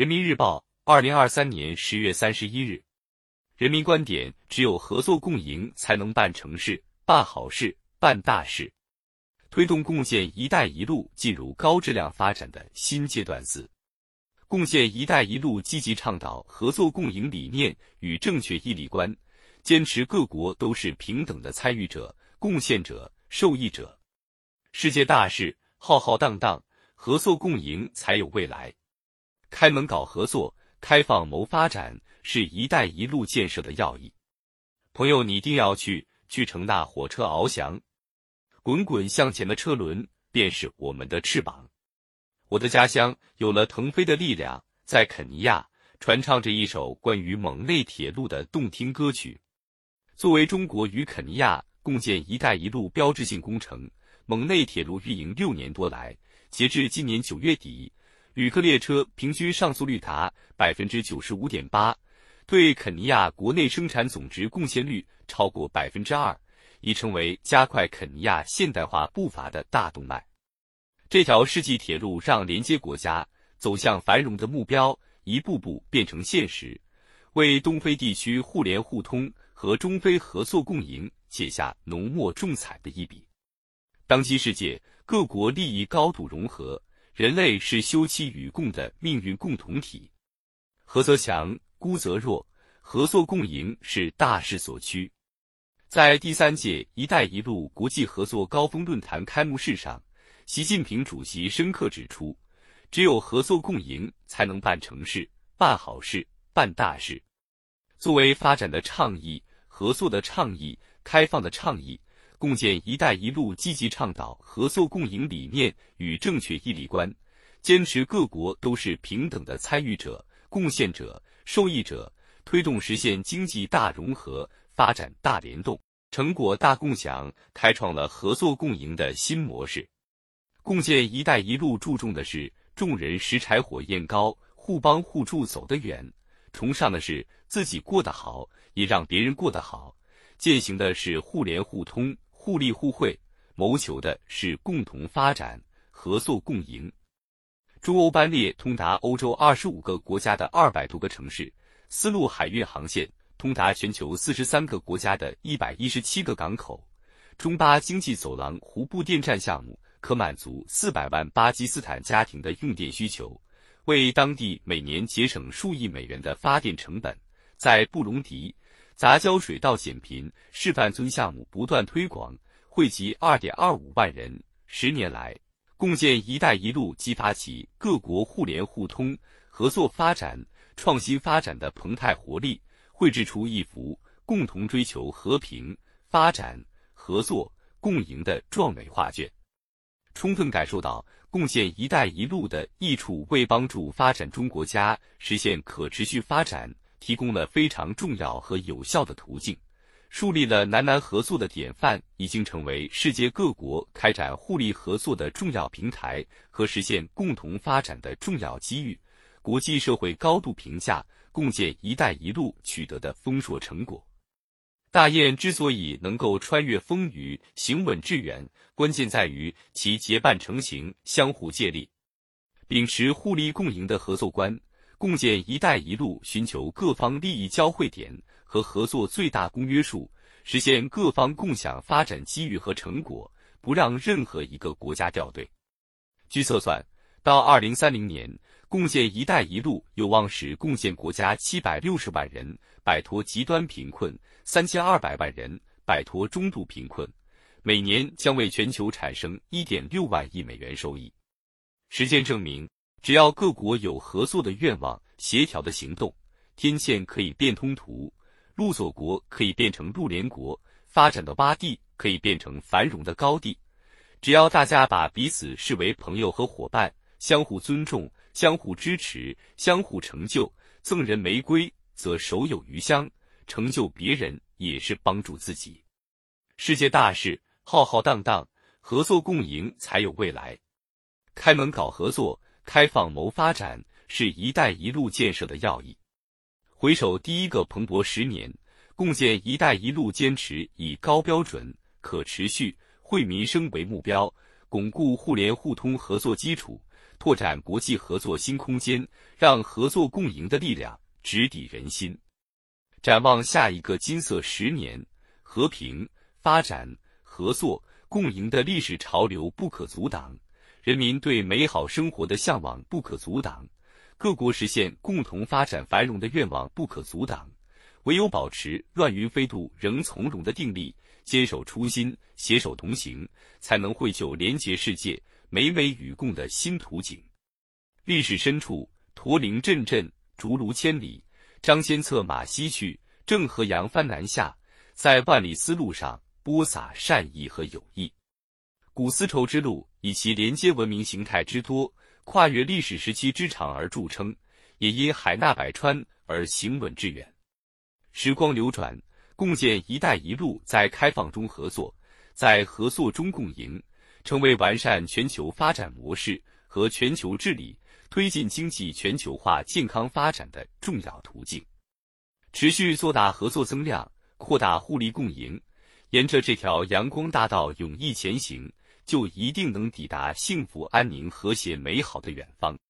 人民日报，二零二三年十月三十一日。人民观点：只有合作共赢，才能办成事、办好事、办大事，推动共建“一带一路”进入高质量发展的新阶段。四、共建“一带一路”积极倡导合作共赢理念与正确义利观，坚持各国都是平等的参与者、贡献者、受益者。世界大事浩浩荡荡，合作共赢才有未来。开门搞合作，开放谋发展，是一带一路建设的要义。朋友，你一定要去，去乘那火车翱翔，滚滚向前的车轮便是我们的翅膀。我的家乡有了腾飞的力量，在肯尼亚传唱着一首关于蒙内铁路的动听歌曲。作为中国与肯尼亚共建“一带一路”标志性工程，蒙内铁路运营六年多来，截至今年九月底。旅客列车平均上座率达百分之九十五点八，对肯尼亚国内生产总值贡献率超过百分之二，已成为加快肯尼亚现代化步伐的大动脉。这条世纪铁路让连接国家走向繁荣的目标一步步变成现实，为东非地区互联互通和中非合作共赢写下浓墨重彩的一笔。当今世界各国利益高度融合。人类是休戚与共的命运共同体，合则强，孤则弱，合作共赢是大势所趋。在第三届“一带一路”国际合作高峰论坛开幕式上，习近平主席深刻指出，只有合作共赢，才能办成事、办好事、办大事。作为发展的倡议、合作的倡议、开放的倡议。共建“一带一路”积极倡导合作共赢理念与正确义利观，坚持各国都是平等的参与者、贡献者、受益者，推动实现经济大融合、发展大联动、成果大共享，开创了合作共赢的新模式。共建“一带一路”注重的是众人拾柴火焰高，互帮互助走得远，崇尚的是自己过得好，也让别人过得好，践行的是互联互通。互利互惠，谋求的是共同发展、合作共赢。中欧班列通达欧洲二十五个国家的二百多个城市，丝路海运航线通达全球四十三个国家的一百一十七个港口。中巴经济走廊湖布电站项目可满足四百万巴基斯坦家庭的用电需求，为当地每年节省数亿美元的发电成本。在布隆迪。杂交水稻减贫示范村项目不断推广，惠及二点二五万人。十年来，共建“一带一路”激发起各国互联互通、合作发展、创新发展的澎湃活力，绘制出一幅共同追求和平、发展、合作、共赢的壮美画卷。充分感受到共建“一带一路”的益处，为帮助发展中国家实现可持续发展。提供了非常重要和有效的途径，树立了南南合作的典范，已经成为世界各国开展互利合作的重要平台和实现共同发展的重要机遇。国际社会高度评价共建“一带一路”取得的丰硕成果。大雁之所以能够穿越风雨、行稳致远，关键在于其结伴成行、相互借力，秉持互利共赢的合作观。共建“一带一路”，寻求各方利益交汇点和合作最大公约数，实现各方共享发展机遇和成果，不让任何一个国家掉队。据测算，到二零三零年，共建“一带一路”有望使共建国家七百六十万人摆脱极端贫困，三千二百万人摆脱中度贫困，每年将为全球产生一点六万亿美元收益。实践证明。只要各国有合作的愿望、协调的行动，天堑可以变通途，陆锁国可以变成陆联国，发展的洼地可以变成繁荣的高地。只要大家把彼此视为朋友和伙伴，相互尊重、相互支持、相互成就，赠人玫瑰则手有余香，成就别人也是帮助自己。世界大事浩浩荡荡，合作共赢才有未来。开门搞合作。开放谋发展是一带一路建设的要义。回首第一个蓬勃十年，共建“一带一路”坚持以高标准、可持续、惠民生为目标，巩固互联互通合作基础，拓展国际合作新空间，让合作共赢的力量直抵人心。展望下一个金色十年，和平、发展、合作、共赢的历史潮流不可阻挡，人民对美好生活的向往不可阻挡，各国实现共同发展繁荣的愿望不可阻挡。唯有保持乱云飞渡仍从容的定力，坚守初心，携手同行，才能绘就廉洁世界、美美与共的新图景。历史深处，驼铃阵阵，竹庐千里。张先策马西去，郑和扬帆南下，在万里丝路上播撒善意和友谊。古丝绸之路以其连接文明形态之多、跨越历史时期之长而著称，也因海纳百川而行稳致远。时光流转，共建“一带一路”在开放中合作，在合作中共赢，成为完善全球发展模式和全球治理。推进经济全球化健康发展的重要途径，持续做大合作增量，扩大互利共赢，沿着这条阳光大道勇毅前行，就一定能抵达幸福、安宁、和谐、美好的远方。